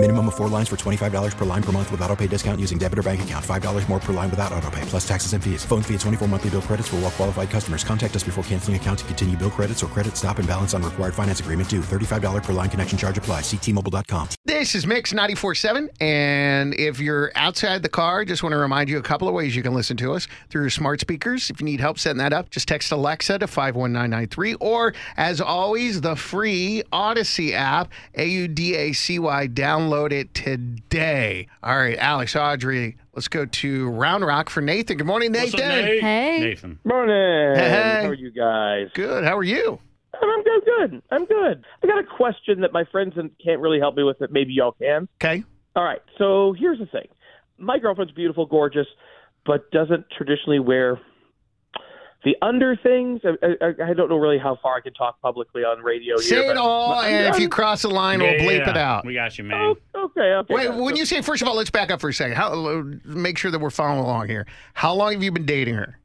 Minimum of four lines for $25 per line per month with auto pay discount using debit or bank account. $5 more per line without auto pay, plus taxes and fees. Phone fee at 24 monthly bill credits for all well qualified customers. Contact us before canceling account to continue bill credits or credit stop and balance on required finance agreement due. $35 per line connection charge apply. Ctmobile.com. This is Mix 94.7. And if you're outside the car, just want to remind you a couple of ways you can listen to us through smart speakers. If you need help setting that up, just text Alexa to 51993. Or, as always, the free Audacy app, A U D A C Y. Download it today. All right, Alex, Audrey, let's go to Round Rock for Nathan. Good morning, What's Nathan. up, Nate? Hey. Nathan. Morning. Hey. How are you guys? Good. How are you? I'm good, good. I'm good. I got a question that my friends can't really help me with, but maybe y'all can. Okay. All right. So here's the thing. My girlfriend's beautiful, gorgeous, but doesn't traditionally wear the under things. I, I, I don't know really how far I can talk publicly on radio Say here. it but- all, and if you cross the line, Yeah, we'll bleep yeah. it out. We got you, man. Oh, okay, okay. Wait, when you say, first of all, let's back up for a second. How, make sure that we're following along here. How long have you been dating her?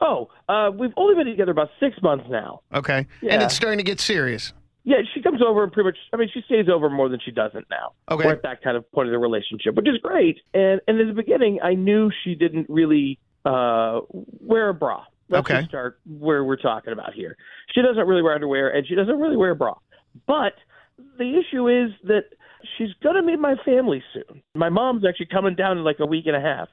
Oh, uh, we've only been together about six months now. Okay. And it's starting to get serious. Yeah, she comes over and pretty much. I mean, she stays over more than she doesn't now. Okay. We're at that kind of point of the relationship, which is great. And and in the beginning, I knew she didn't really uh, wear a bra. Let's Okay. start where we're talking about here. She doesn't really wear underwear, and she doesn't really wear a bra. But the issue is that she's going to meet my family soon. My mom's actually coming down in like a week and a half.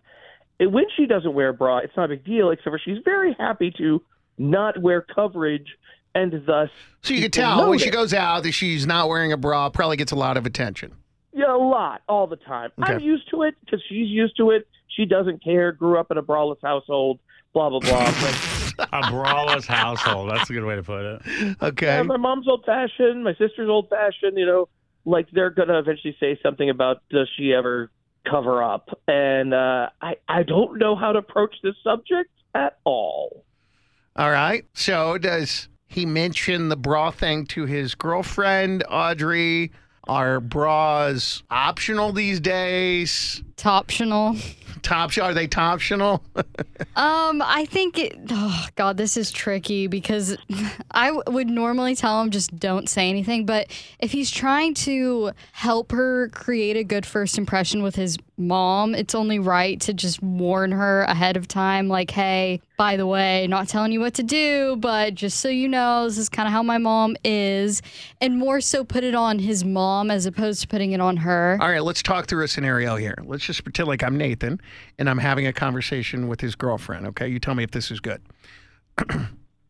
And when she doesn't wear a bra, it's not a big deal, except for she's very happy to not wear coverage, and thus So you can tell when she goes out that she's not wearing a bra, probably gets a lot of attention. Yeah, a lot, all the time. I'm used to it because she's used to it. She doesn't care. Grew up in a braless household. Blah blah blah. But A brawless household. That's a good way to put it. Okay. yeah, my mom's old fashioned. My sister's old fashioned. You know, like they're gonna eventually say something about does she ever cover up? And uh, I I don't know how to approach this subject at all. All right. So does he mention the bra thing to his girlfriend, Audrey? Are bras optional these days? Toptional. Top are they toptional? Um, I think it. Oh God, this is tricky because I would normally tell him just don't say anything, but if he's trying to help her create a good first impression with his mom, it's only right to just warn her ahead of time, like, hey, by the way, not telling you what to do, but just so you know, this is kind of how my mom is, and more so put it on his mom as opposed to putting it on her. All right, let's talk through a scenario here. Let's just pretend like I'm Nathan and I'm having a conversation with his girlfriend. Okay, you tell me if this is good.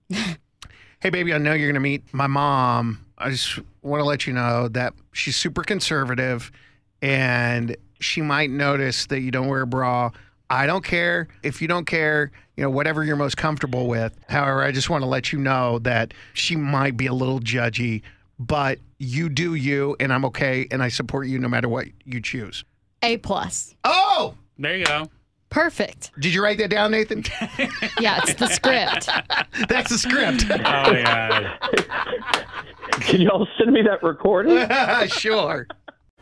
hey, baby, I know you're going to meet my mom. I just want to let you know that she's super conservative and she might notice that you don't wear a bra. I don't care if you don't care, you know, whatever you're most comfortable with. However, I just want to let you know that she might be a little judgy, but you do you, and I'm okay, and I support you no matter what you choose. A plus. Oh, There you go. Perfect. did you write that down, Nathan? Yeah, it's the script. That's the script. Oh, yeah. Can y'all send me that recording? sure.